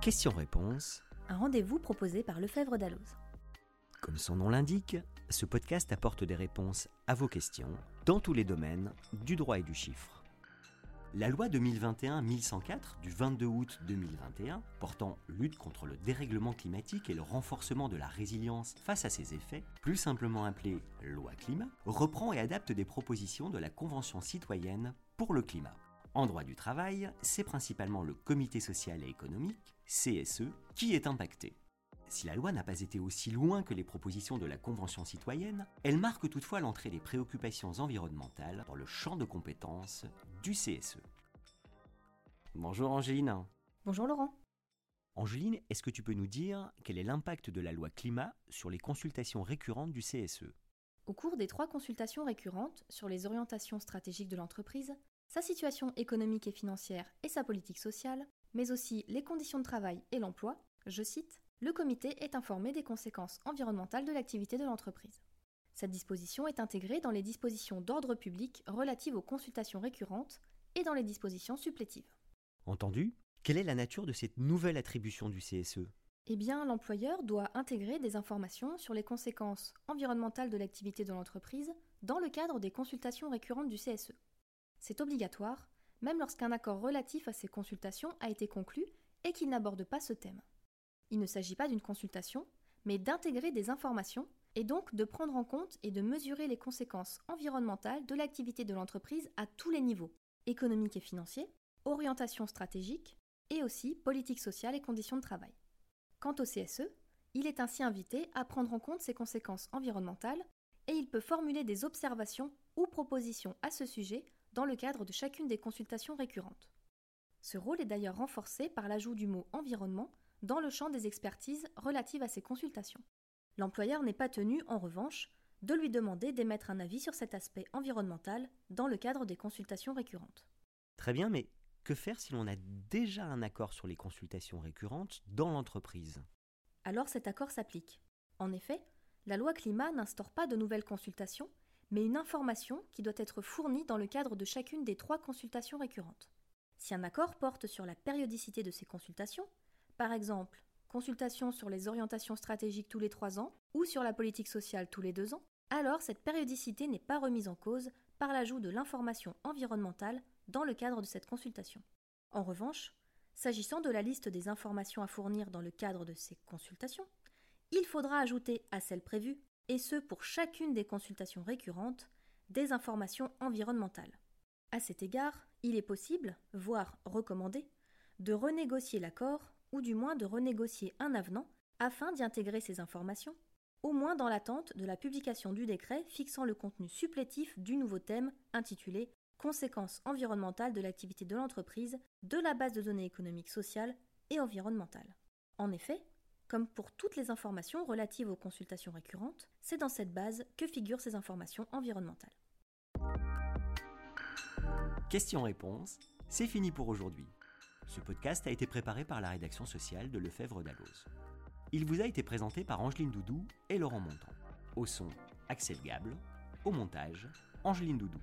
Question-réponse. Un rendez-vous proposé par Lefebvre Dalloz. Comme son nom l'indique, ce podcast apporte des réponses à vos questions dans tous les domaines du droit et du chiffre. La loi 2021-1104 du 22 août 2021 portant lutte contre le dérèglement climatique et le renforcement de la résilience face à ses effets, plus simplement appelée loi climat, reprend et adapte des propositions de la Convention citoyenne pour le climat. En droit du travail, c'est principalement le comité social et économique, CSE, qui est impacté. Si la loi n'a pas été aussi loin que les propositions de la Convention citoyenne, elle marque toutefois l'entrée des préoccupations environnementales dans le champ de compétences du CSE. Bonjour Angéline. Bonjour Laurent. Angéline, est-ce que tu peux nous dire quel est l'impact de la loi climat sur les consultations récurrentes du CSE Au cours des trois consultations récurrentes sur les orientations stratégiques de l'entreprise, sa situation économique et financière et sa politique sociale, mais aussi les conditions de travail et l'emploi, je cite, le comité est informé des conséquences environnementales de l'activité de l'entreprise. Cette disposition est intégrée dans les dispositions d'ordre public relatives aux consultations récurrentes et dans les dispositions supplétives. Entendu Quelle est la nature de cette nouvelle attribution du CSE Eh bien, l'employeur doit intégrer des informations sur les conséquences environnementales de l'activité de l'entreprise dans le cadre des consultations récurrentes du CSE. C'est obligatoire, même lorsqu'un accord relatif à ces consultations a été conclu et qu'il n'aborde pas ce thème. Il ne s'agit pas d'une consultation, mais d'intégrer des informations et donc de prendre en compte et de mesurer les conséquences environnementales de l'activité de l'entreprise à tous les niveaux, économique et financier, orientation stratégique, et aussi politique sociale et conditions de travail. Quant au CSE, il est ainsi invité à prendre en compte ces conséquences environnementales et il peut formuler des observations ou propositions à ce sujet dans le cadre de chacune des consultations récurrentes. Ce rôle est d'ailleurs renforcé par l'ajout du mot environnement dans le champ des expertises relatives à ces consultations. L'employeur n'est pas tenu, en revanche, de lui demander d'émettre un avis sur cet aspect environnemental dans le cadre des consultations récurrentes. Très bien, mais que faire si l'on a déjà un accord sur les consultations récurrentes dans l'entreprise? Alors cet accord s'applique. En effet, la loi climat n'instaure pas de nouvelles consultations, mais une information qui doit être fournie dans le cadre de chacune des trois consultations récurrentes. Si un accord porte sur la périodicité de ces consultations, par exemple, consultation sur les orientations stratégiques tous les trois ans ou sur la politique sociale tous les deux ans, alors cette périodicité n'est pas remise en cause par l'ajout de l'information environnementale dans le cadre de cette consultation. En revanche, s'agissant de la liste des informations à fournir dans le cadre de ces consultations, il faudra ajouter à celles prévues, et ce pour chacune des consultations récurrentes, des informations environnementales. À cet égard, il est possible, voire recommandé, de renégocier l'accord ou du moins de renégocier un avenant afin d'y intégrer ces informations, au moins dans l'attente de la publication du décret fixant le contenu supplétif du nouveau thème intitulé Conséquences environnementales de l'activité de l'entreprise de la base de données économiques, sociales et environnementales. En effet, comme pour toutes les informations relatives aux consultations récurrentes, c'est dans cette base que figurent ces informations environnementales. Question-réponse, c'est fini pour aujourd'hui. Ce podcast a été préparé par la rédaction sociale de Lefebvre Dalloz. Il vous a été présenté par Angeline Doudou et Laurent Montant. Au son, Axel Gable. Au montage, Angeline Doudou.